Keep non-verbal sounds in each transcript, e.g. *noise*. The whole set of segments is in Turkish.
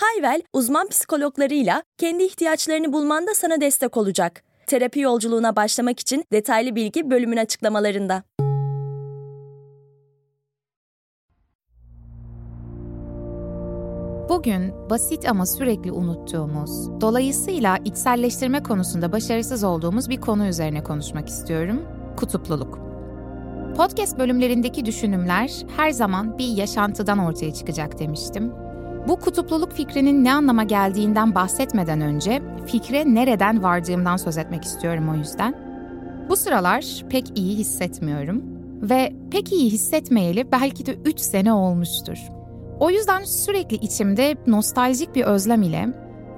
Hayvel, uzman psikologlarıyla kendi ihtiyaçlarını bulmanda sana destek olacak. Terapi yolculuğuna başlamak için detaylı bilgi bölümün açıklamalarında. Bugün basit ama sürekli unuttuğumuz, dolayısıyla içselleştirme konusunda başarısız olduğumuz bir konu üzerine konuşmak istiyorum. Kutupluluk. Podcast bölümlerindeki düşünümler her zaman bir yaşantıdan ortaya çıkacak demiştim. Bu kutupluluk fikrinin ne anlama geldiğinden bahsetmeden önce fikre nereden vardığımdan söz etmek istiyorum o yüzden. Bu sıralar pek iyi hissetmiyorum ve pek iyi hissetmeyeli belki de 3 sene olmuştur. O yüzden sürekli içimde nostaljik bir özlem ile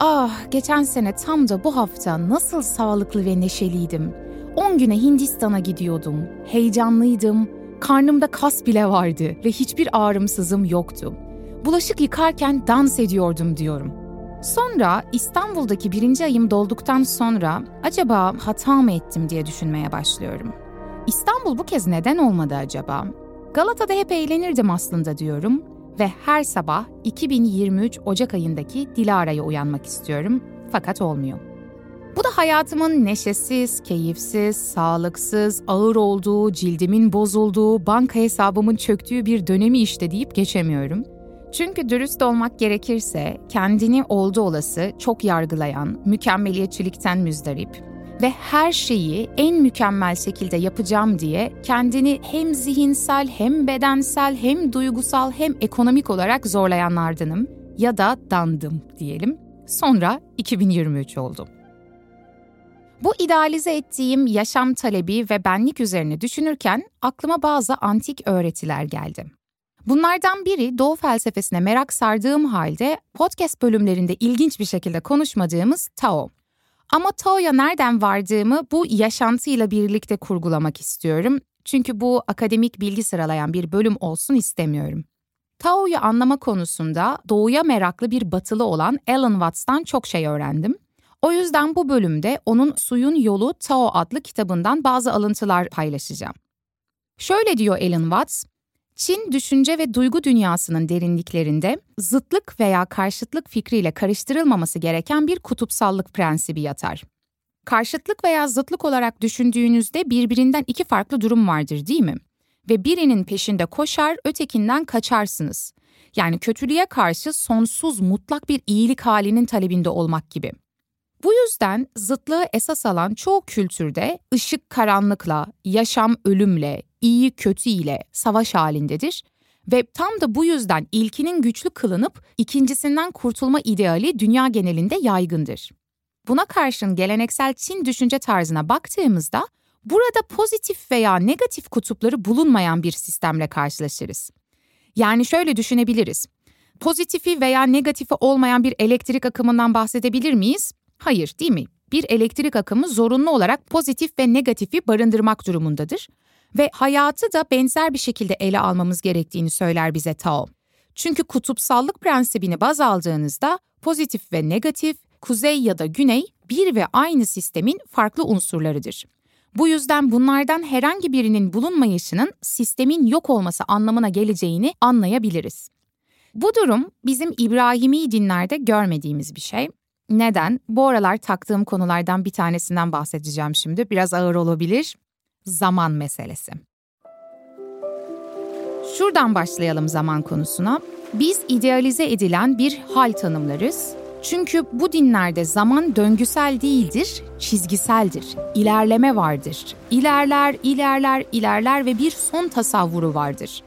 "Ah, geçen sene tam da bu hafta nasıl sağlıklı ve neşeliydim. 10 güne Hindistan'a gidiyordum. Heyecanlıydım. Karnımda kas bile vardı ve hiçbir ağrımsızım yoktu. Bulaşık yıkarken dans ediyordum diyorum. Sonra İstanbul'daki birinci ayım dolduktan sonra acaba hata mı ettim diye düşünmeye başlıyorum. İstanbul bu kez neden olmadı acaba? Galata'da hep eğlenirdim aslında diyorum ve her sabah 2023 Ocak ayındaki Dilara'ya uyanmak istiyorum fakat olmuyor. Bu da hayatımın neşesiz, keyifsiz, sağlıksız, ağır olduğu, cildimin bozulduğu, banka hesabımın çöktüğü bir dönemi işte deyip geçemiyorum. Çünkü dürüst olmak gerekirse kendini oldu olası çok yargılayan, mükemmeliyetçilikten müzdarip ve her şeyi en mükemmel şekilde yapacağım diye kendini hem zihinsel hem bedensel hem duygusal hem ekonomik olarak zorlayanlardanım ya da dandım diyelim. Sonra 2023 oldu. Bu idealize ettiğim yaşam talebi ve benlik üzerine düşünürken aklıma bazı antik öğretiler geldi. Bunlardan biri Doğu felsefesine merak sardığım halde podcast bölümlerinde ilginç bir şekilde konuşmadığımız Tao. Ama Tao'ya nereden vardığımı bu yaşantıyla birlikte kurgulamak istiyorum. Çünkü bu akademik bilgi sıralayan bir bölüm olsun istemiyorum. Tao'yu anlama konusunda doğuya meraklı bir batılı olan Alan Watts'tan çok şey öğrendim. O yüzden bu bölümde onun Suyun Yolu Tao adlı kitabından bazı alıntılar paylaşacağım. Şöyle diyor Alan Watts, Çin düşünce ve duygu dünyasının derinliklerinde zıtlık veya karşıtlık fikriyle karıştırılmaması gereken bir kutupsallık prensibi yatar. Karşıtlık veya zıtlık olarak düşündüğünüzde birbirinden iki farklı durum vardır değil mi? Ve birinin peşinde koşar, ötekinden kaçarsınız. Yani kötülüğe karşı sonsuz mutlak bir iyilik halinin talebinde olmak gibi. Bu yüzden zıtlığı esas alan çoğu kültürde ışık karanlıkla, yaşam ölümle, iyi kötü ile savaş halindedir ve tam da bu yüzden ilkinin güçlü kılınıp ikincisinden kurtulma ideali dünya genelinde yaygındır. Buna karşın geleneksel Çin düşünce tarzına baktığımızda burada pozitif veya negatif kutupları bulunmayan bir sistemle karşılaşırız. Yani şöyle düşünebiliriz. Pozitifi veya negatifi olmayan bir elektrik akımından bahsedebilir miyiz? Hayır, değil mi? Bir elektrik akımı zorunlu olarak pozitif ve negatifi barındırmak durumundadır ve hayatı da benzer bir şekilde ele almamız gerektiğini söyler bize Tao. Çünkü kutupsallık prensibini baz aldığınızda pozitif ve negatif, kuzey ya da güney bir ve aynı sistemin farklı unsurlarıdır. Bu yüzden bunlardan herhangi birinin bulunmayışının sistemin yok olması anlamına geleceğini anlayabiliriz. Bu durum bizim İbrahimi dinlerde görmediğimiz bir şey. Neden? Bu aralar taktığım konulardan bir tanesinden bahsedeceğim şimdi. Biraz ağır olabilir. Zaman meselesi. Şuradan başlayalım zaman konusuna. Biz idealize edilen bir hal tanımlarız. Çünkü bu dinlerde zaman döngüsel değildir, çizgiseldir. İlerleme vardır. İlerler, ilerler, ilerler ve bir son tasavvuru vardır.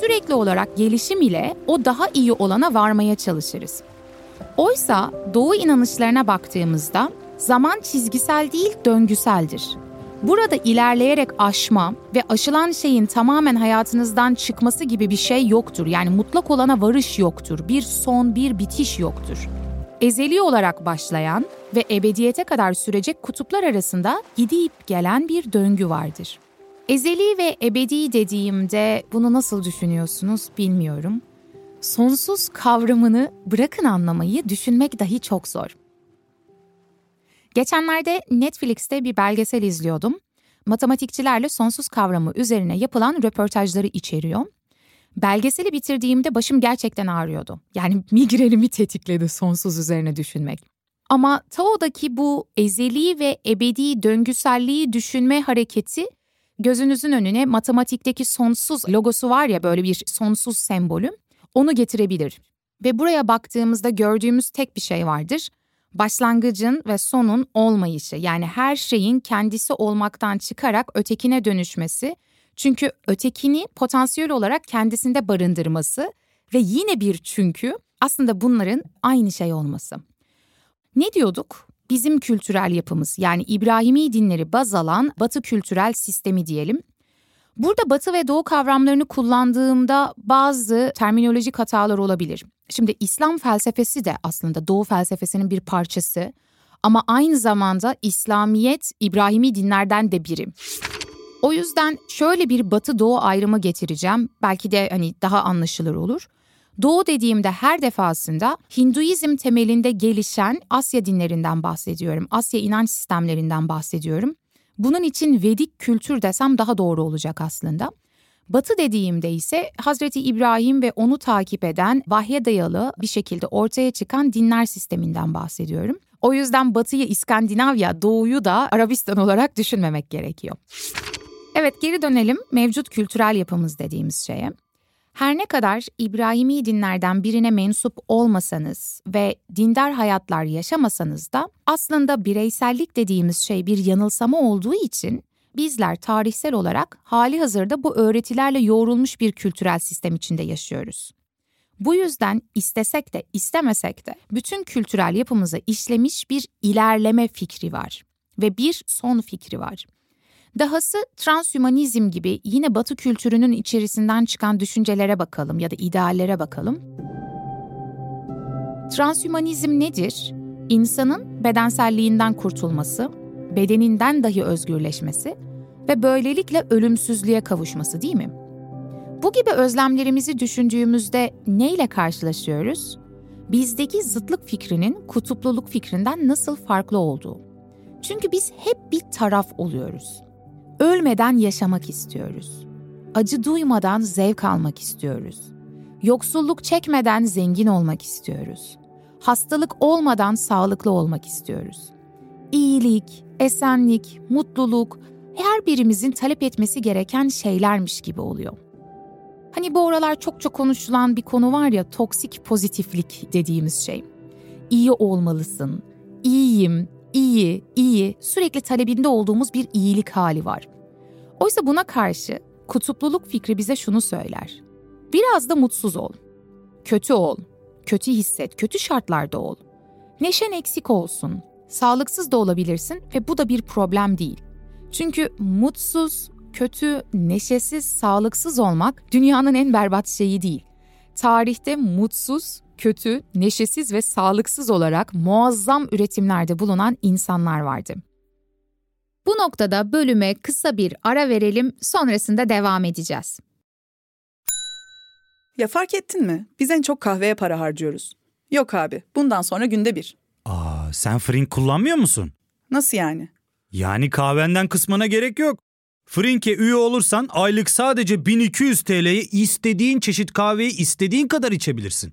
Sürekli olarak gelişim ile o daha iyi olana varmaya çalışırız. Oysa doğu inanışlarına baktığımızda zaman çizgisel değil döngüseldir. Burada ilerleyerek aşma ve aşılan şeyin tamamen hayatınızdan çıkması gibi bir şey yoktur. Yani mutlak olana varış yoktur. Bir son, bir bitiş yoktur. ezeli olarak başlayan ve ebediyete kadar sürecek kutuplar arasında gidip gelen bir döngü vardır. Ezeli ve ebedi dediğimde bunu nasıl düşünüyorsunuz bilmiyorum. Sonsuz kavramını bırakın anlamayı düşünmek dahi çok zor. Geçenlerde Netflix'te bir belgesel izliyordum. Matematikçilerle sonsuz kavramı üzerine yapılan röportajları içeriyor. Belgeseli bitirdiğimde başım gerçekten ağrıyordu. Yani *laughs* migrenimi tetikledi sonsuz üzerine düşünmek. Ama Tao'daki bu ezeli ve ebedi döngüselliği düşünme hareketi gözünüzün önüne matematikteki sonsuz logosu var ya böyle bir sonsuz sembolü onu getirebilir. Ve buraya baktığımızda gördüğümüz tek bir şey vardır. Başlangıcın ve sonun olmayışı yani her şeyin kendisi olmaktan çıkarak ötekine dönüşmesi çünkü ötekini potansiyel olarak kendisinde barındırması ve yine bir çünkü aslında bunların aynı şey olması. Ne diyorduk? Bizim kültürel yapımız yani İbrahimi dinleri baz alan Batı kültürel sistemi diyelim. Burada Batı ve Doğu kavramlarını kullandığımda bazı terminolojik hatalar olabilir. Şimdi İslam felsefesi de aslında Doğu felsefesinin bir parçası ama aynı zamanda İslamiyet İbrahimi dinlerden de biri. O yüzden şöyle bir batı doğu ayrımı getireceğim. Belki de hani daha anlaşılır olur. Doğu dediğimde her defasında Hinduizm temelinde gelişen Asya dinlerinden bahsediyorum. Asya inanç sistemlerinden bahsediyorum. Bunun için Vedik kültür desem daha doğru olacak aslında. Batı dediğimde ise Hazreti İbrahim ve onu takip eden vahye dayalı bir şekilde ortaya çıkan dinler sisteminden bahsediyorum. O yüzden Batı'yı İskandinavya, Doğu'yu da Arabistan olarak düşünmemek gerekiyor. Evet geri dönelim mevcut kültürel yapımız dediğimiz şeye. Her ne kadar İbrahimi dinlerden birine mensup olmasanız ve dindar hayatlar yaşamasanız da aslında bireysellik dediğimiz şey bir yanılsama olduğu için bizler tarihsel olarak hali hazırda bu öğretilerle yoğrulmuş bir kültürel sistem içinde yaşıyoruz. Bu yüzden istesek de istemesek de bütün kültürel yapımıza işlemiş bir ilerleme fikri var ve bir son fikri var. Dahası transhümanizm gibi yine Batı kültürünün içerisinden çıkan düşüncelere bakalım ya da ideallere bakalım. Transhümanizm nedir? İnsanın bedenselliğinden kurtulması, bedeninden dahi özgürleşmesi ve böylelikle ölümsüzlüğe kavuşması değil mi? Bu gibi özlemlerimizi düşündüğümüzde neyle karşılaşıyoruz? Bizdeki zıtlık fikrinin kutupluluk fikrinden nasıl farklı olduğu. Çünkü biz hep bir taraf oluyoruz. Ölmeden yaşamak istiyoruz. Acı duymadan zevk almak istiyoruz. Yoksulluk çekmeden zengin olmak istiyoruz. Hastalık olmadan sağlıklı olmak istiyoruz. İyilik, esenlik, mutluluk her birimizin talep etmesi gereken şeylermiş gibi oluyor. Hani bu oralar çok çok konuşulan bir konu var ya toksik pozitiflik dediğimiz şey. İyi olmalısın, iyiyim, iyi, iyi, sürekli talebinde olduğumuz bir iyilik hali var. Oysa buna karşı kutupluluk fikri bize şunu söyler. Biraz da mutsuz ol. Kötü ol. Kötü hisset, kötü şartlarda ol. Neşen eksik olsun. Sağlıksız da olabilirsin ve bu da bir problem değil. Çünkü mutsuz, kötü, neşesiz, sağlıksız olmak dünyanın en berbat şeyi değil. Tarihte mutsuz, kötü, neşesiz ve sağlıksız olarak muazzam üretimlerde bulunan insanlar vardı. Bu noktada bölüme kısa bir ara verelim, sonrasında devam edeceğiz. Ya fark ettin mi? Biz en çok kahveye para harcıyoruz. Yok abi, bundan sonra günde bir. Aa, sen Frink kullanmıyor musun? Nasıl yani? Yani kahvenden kısmına gerek yok. Frink'e üye olursan aylık sadece 1200 TL'ye istediğin çeşit kahveyi istediğin kadar içebilirsin.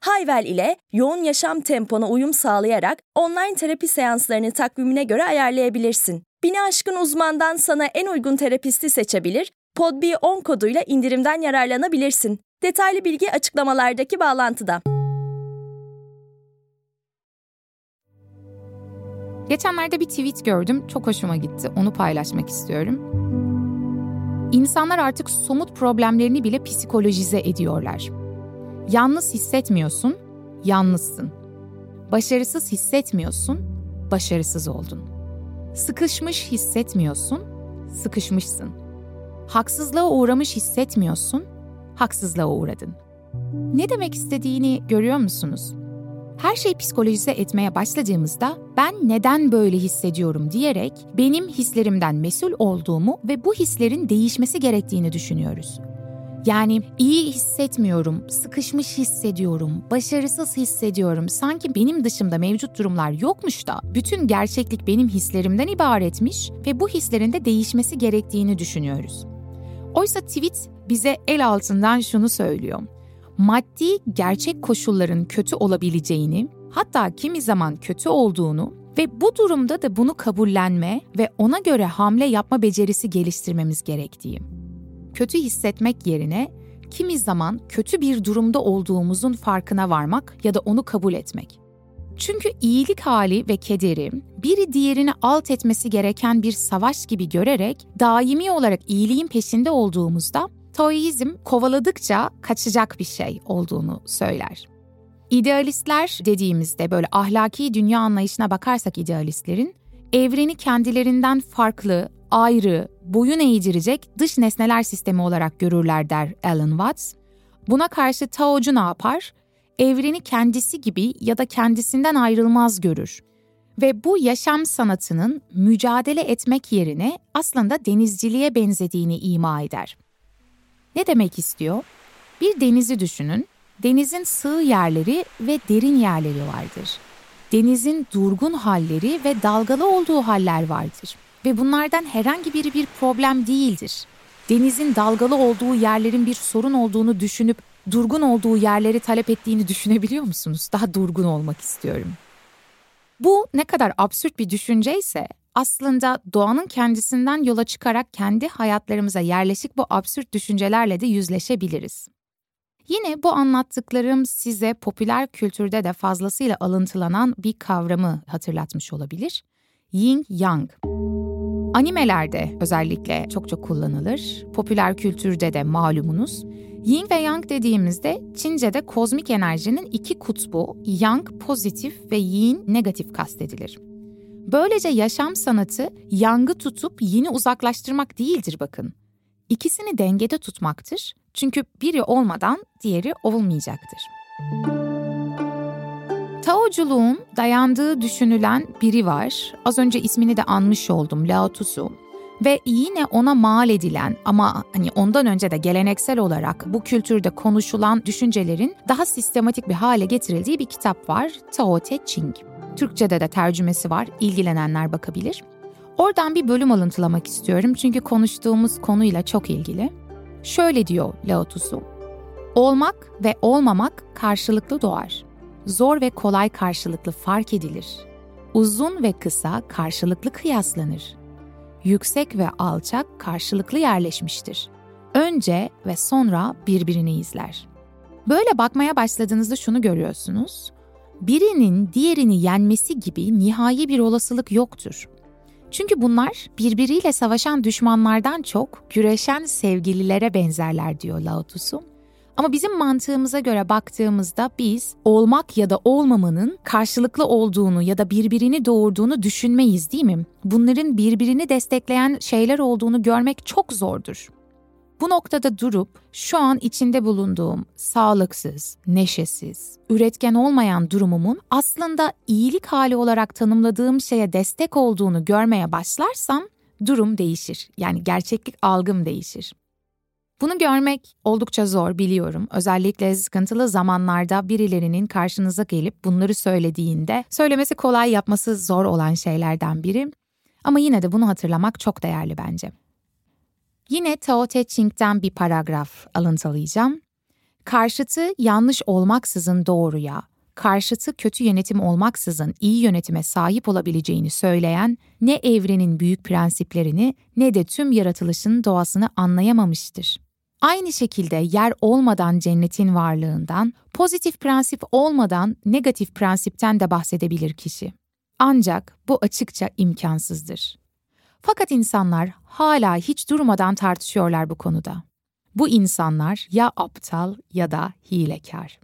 Hayvel ile yoğun yaşam tempona uyum sağlayarak online terapi seanslarını takvimine göre ayarlayabilirsin. Bini aşkın uzmandan sana en uygun terapisti seçebilir, podb10 koduyla indirimden yararlanabilirsin. Detaylı bilgi açıklamalardaki bağlantıda. Geçenlerde bir tweet gördüm, çok hoşuma gitti. Onu paylaşmak istiyorum. İnsanlar artık somut problemlerini bile psikolojize ediyorlar. Yalnız hissetmiyorsun, yalnızsın. Başarısız hissetmiyorsun, başarısız oldun. Sıkışmış hissetmiyorsun, sıkışmışsın. Haksızlığa uğramış hissetmiyorsun, haksızlığa uğradın. Ne demek istediğini görüyor musunuz? Her şeyi psikolojize etmeye başladığımızda ben neden böyle hissediyorum diyerek benim hislerimden mesul olduğumu ve bu hislerin değişmesi gerektiğini düşünüyoruz. Yani iyi hissetmiyorum, sıkışmış hissediyorum, başarısız hissediyorum. Sanki benim dışımda mevcut durumlar yokmuş da bütün gerçeklik benim hislerimden ibaretmiş ve bu hislerin de değişmesi gerektiğini düşünüyoruz. Oysa tweet bize el altından şunu söylüyor. Maddi gerçek koşulların kötü olabileceğini, hatta kimi zaman kötü olduğunu ve bu durumda da bunu kabullenme ve ona göre hamle yapma becerisi geliştirmemiz gerektiği kötü hissetmek yerine kimi zaman kötü bir durumda olduğumuzun farkına varmak ya da onu kabul etmek. Çünkü iyilik hali ve kederi biri diğerini alt etmesi gereken bir savaş gibi görerek daimi olarak iyiliğin peşinde olduğumuzda Taoizm kovaladıkça kaçacak bir şey olduğunu söyler. İdealistler dediğimizde böyle ahlaki dünya anlayışına bakarsak idealistlerin evreni kendilerinden farklı, ayrı, boyun eğdirecek dış nesneler sistemi olarak görürler der Alan Watts. Buna karşı Taocu ne yapar? Evreni kendisi gibi ya da kendisinden ayrılmaz görür. Ve bu yaşam sanatının mücadele etmek yerine aslında denizciliğe benzediğini ima eder. Ne demek istiyor? Bir denizi düşünün. Denizin sığ yerleri ve derin yerleri vardır. Denizin durgun halleri ve dalgalı olduğu haller vardır ve bunlardan herhangi biri bir problem değildir. Denizin dalgalı olduğu yerlerin bir sorun olduğunu düşünüp durgun olduğu yerleri talep ettiğini düşünebiliyor musunuz? Daha durgun olmak istiyorum. Bu ne kadar absürt bir düşünce ise aslında doğanın kendisinden yola çıkarak kendi hayatlarımıza yerleşik bu absürt düşüncelerle de yüzleşebiliriz. Yine bu anlattıklarım size popüler kültürde de fazlasıyla alıntılanan bir kavramı hatırlatmış olabilir. Yin Yang. Animelerde özellikle çok çok kullanılır. Popüler kültürde de malumunuz. Yin ve Yang dediğimizde Çince'de kozmik enerjinin iki kutbu, Yang pozitif ve Yin negatif kastedilir. Böylece yaşam sanatı Yang'ı tutup Yin'i uzaklaştırmak değildir bakın. İkisini dengede tutmaktır. Çünkü biri olmadan diğeri olmayacaktır. Taoculuğun dayandığı düşünülen biri var. Az önce ismini de anmış oldum Lao Tzu. Ve yine ona mal edilen ama hani ondan önce de geleneksel olarak bu kültürde konuşulan düşüncelerin daha sistematik bir hale getirildiği bir kitap var. Tao Te Ching. Türkçe'de de tercümesi var. İlgilenenler bakabilir. Oradan bir bölüm alıntılamak istiyorum çünkü konuştuğumuz konuyla çok ilgili. Şöyle diyor Lao Tzu. Olmak ve olmamak karşılıklı doğar. Zor ve kolay karşılıklı fark edilir. Uzun ve kısa karşılıklı kıyaslanır. Yüksek ve alçak karşılıklı yerleşmiştir. Önce ve sonra birbirini izler. Böyle bakmaya başladığınızda şunu görüyorsunuz. Birinin diğerini yenmesi gibi nihai bir olasılık yoktur. Çünkü bunlar birbiriyle savaşan düşmanlardan çok güreşen sevgililere benzerler diyor Lao Tzu. Ama bizim mantığımıza göre baktığımızda biz olmak ya da olmamanın karşılıklı olduğunu ya da birbirini doğurduğunu düşünmeyiz değil mi? Bunların birbirini destekleyen şeyler olduğunu görmek çok zordur. Bu noktada durup şu an içinde bulunduğum sağlıksız, neşesiz, üretken olmayan durumumun aslında iyilik hali olarak tanımladığım şeye destek olduğunu görmeye başlarsam durum değişir. Yani gerçeklik algım değişir. Bunu görmek oldukça zor biliyorum. Özellikle sıkıntılı zamanlarda birilerinin karşınıza gelip bunları söylediğinde söylemesi kolay yapması zor olan şeylerden biri. Ama yine de bunu hatırlamak çok değerli bence. Yine Tao Te Ching'den bir paragraf alıntılayacağım. Karşıtı yanlış olmaksızın doğruya, karşıtı kötü yönetim olmaksızın iyi yönetime sahip olabileceğini söyleyen ne evrenin büyük prensiplerini ne de tüm yaratılışın doğasını anlayamamıştır. Aynı şekilde yer olmadan cennetin varlığından, pozitif prensip olmadan negatif prensipten de bahsedebilir kişi. Ancak bu açıkça imkansızdır. Fakat insanlar hala hiç durmadan tartışıyorlar bu konuda. Bu insanlar ya aptal ya da hilekar.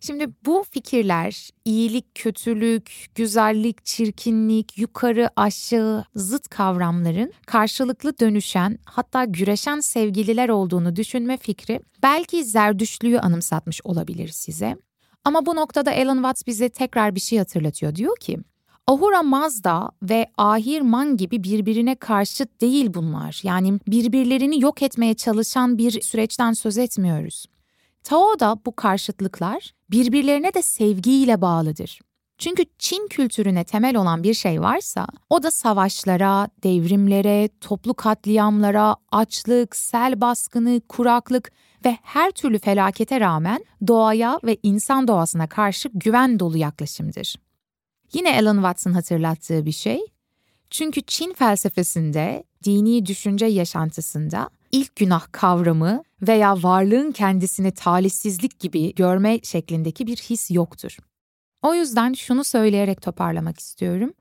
Şimdi bu fikirler iyilik, kötülük, güzellik, çirkinlik, yukarı, aşağı, zıt kavramların karşılıklı dönüşen hatta güreşen sevgililer olduğunu düşünme fikri belki zerdüşlüğü anımsatmış olabilir size. Ama bu noktada Alan Watts bize tekrar bir şey hatırlatıyor. Diyor ki, Ahura Mazda ve Ahir Man gibi birbirine karşıt değil bunlar. Yani birbirlerini yok etmeye çalışan bir süreçten söz etmiyoruz. Tao'da bu karşıtlıklar birbirlerine de sevgiyle bağlıdır. Çünkü Çin kültürüne temel olan bir şey varsa o da savaşlara, devrimlere, toplu katliamlara, açlık, sel baskını, kuraklık ve her türlü felakete rağmen doğaya ve insan doğasına karşı güven dolu yaklaşımdır. Yine Alan Watts'ın hatırlattığı bir şey. Çünkü Çin felsefesinde, dini düşünce yaşantısında ilk günah kavramı veya varlığın kendisini talihsizlik gibi görme şeklindeki bir his yoktur. O yüzden şunu söyleyerek toparlamak istiyorum.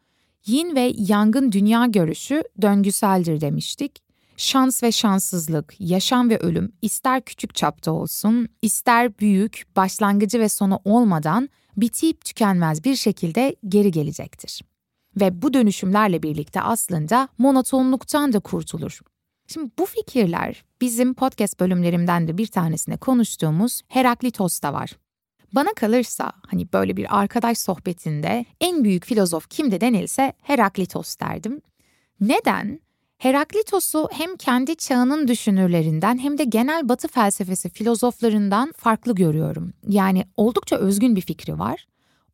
Yin ve Yang'ın dünya görüşü döngüseldir demiştik. Şans ve şanssızlık, yaşam ve ölüm ister küçük çapta olsun, ister büyük, başlangıcı ve sonu olmadan bitip tükenmez bir şekilde geri gelecektir. Ve bu dönüşümlerle birlikte aslında monotonluktan da kurtulur. Şimdi bu fikirler bizim podcast bölümlerimden de bir tanesinde konuştuğumuz Heraklitos'ta var. Bana kalırsa hani böyle bir arkadaş sohbetinde en büyük filozof kimde denilse Heraklitos derdim. Neden? Heraklitos'u hem kendi çağının düşünürlerinden hem de genel batı felsefesi filozoflarından farklı görüyorum. Yani oldukça özgün bir fikri var.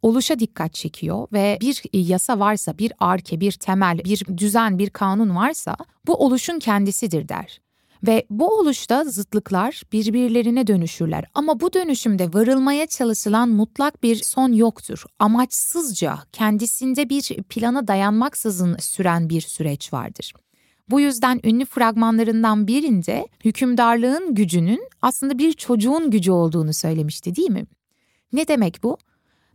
Oluşa dikkat çekiyor ve bir yasa varsa, bir arke, bir temel, bir düzen, bir kanun varsa bu oluşun kendisidir der. Ve bu oluşta zıtlıklar birbirlerine dönüşürler. Ama bu dönüşümde varılmaya çalışılan mutlak bir son yoktur. Amaçsızca, kendisinde bir plana dayanmaksızın süren bir süreç vardır. Bu yüzden ünlü fragmanlarından birinde hükümdarlığın gücünün aslında bir çocuğun gücü olduğunu söylemişti değil mi? Ne demek bu?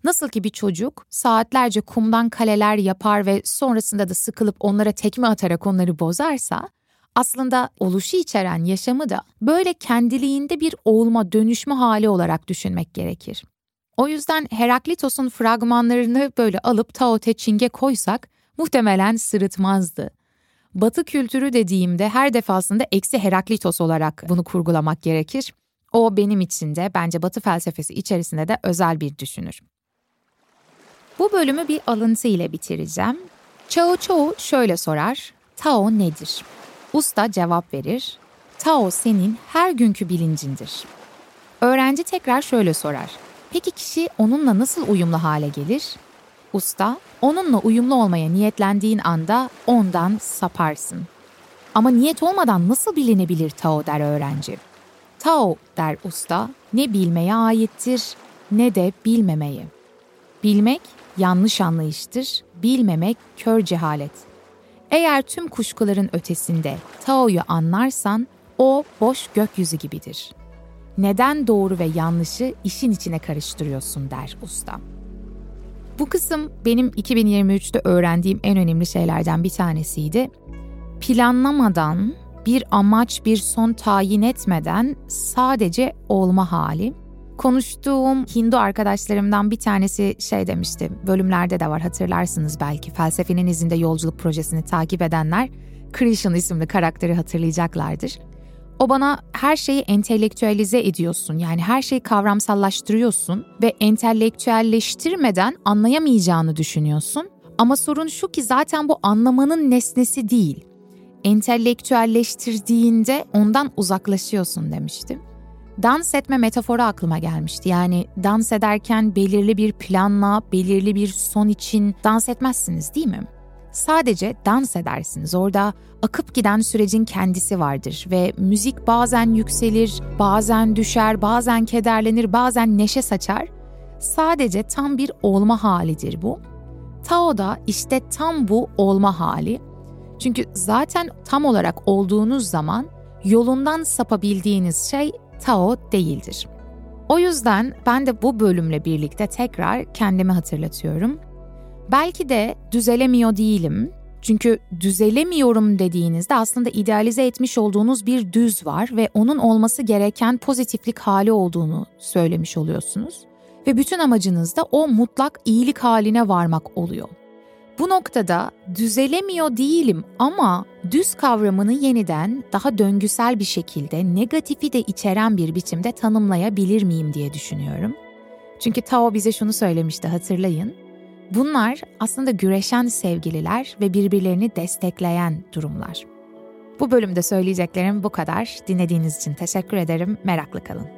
Nasıl ki bir çocuk saatlerce kumdan kaleler yapar ve sonrasında da sıkılıp onlara tekme atarak onları bozarsa, aslında oluşu içeren yaşamı da böyle kendiliğinde bir olma, dönüşme hali olarak düşünmek gerekir. O yüzden Heraklitos'un fragmanlarını böyle alıp Tao Te Ching'e koysak muhtemelen sırıtmazdı. Batı kültürü dediğimde her defasında eksi Heraklitos olarak bunu kurgulamak gerekir. O benim için de bence Batı felsefesi içerisinde de özel bir düşünür. Bu bölümü bir alıntı ile bitireceğim. Chao Chou şöyle sorar. Tao nedir? Usta cevap verir. Tao senin her günkü bilincindir. Öğrenci tekrar şöyle sorar. Peki kişi onunla nasıl uyumlu hale gelir? Usta, onunla uyumlu olmaya niyetlendiğin anda ondan saparsın. Ama niyet olmadan nasıl bilinebilir Tao der öğrenci. Tao der usta ne bilmeye aittir ne de bilmemeye. Bilmek yanlış anlayıştır, bilmemek kör cehalet. Eğer tüm kuşkuların ötesinde Tao'yu anlarsan o boş gökyüzü gibidir. Neden doğru ve yanlışı işin içine karıştırıyorsun der usta. Bu kısım benim 2023'te öğrendiğim en önemli şeylerden bir tanesiydi. Planlamadan, bir amaç, bir son tayin etmeden sadece olma hali. Konuştuğum Hindu arkadaşlarımdan bir tanesi şey demişti, bölümlerde de var hatırlarsınız belki felsefenin izinde yolculuk projesini takip edenler Krishna isimli karakteri hatırlayacaklardır. O bana her şeyi entelektüelize ediyorsun. Yani her şeyi kavramsallaştırıyorsun ve entelektüelleştirmeden anlayamayacağını düşünüyorsun. Ama sorun şu ki zaten bu anlamanın nesnesi değil. Entelektüelleştirdiğinde ondan uzaklaşıyorsun demiştim. Dans etme metaforu aklıma gelmişti. Yani dans ederken belirli bir planla, belirli bir son için dans etmezsiniz değil mi? Sadece dans edersiniz. Orada akıp giden sürecin kendisi vardır ve müzik bazen yükselir, bazen düşer, bazen kederlenir, bazen neşe saçar. Sadece tam bir olma halidir bu. Tao da işte tam bu olma hali. Çünkü zaten tam olarak olduğunuz zaman yolundan sapabildiğiniz şey Tao değildir. O yüzden ben de bu bölümle birlikte tekrar kendimi hatırlatıyorum. Belki de düzelemiyor değilim. Çünkü düzelemiyorum dediğinizde aslında idealize etmiş olduğunuz bir düz var ve onun olması gereken pozitiflik hali olduğunu söylemiş oluyorsunuz. Ve bütün amacınız da o mutlak iyilik haline varmak oluyor. Bu noktada düzelemiyor değilim ama düz kavramını yeniden daha döngüsel bir şekilde negatifi de içeren bir biçimde tanımlayabilir miyim diye düşünüyorum. Çünkü Tao bize şunu söylemişti hatırlayın. Bunlar aslında güreşen sevgililer ve birbirlerini destekleyen durumlar. Bu bölümde söyleyeceklerim bu kadar. Dinlediğiniz için teşekkür ederim. Meraklı kalın.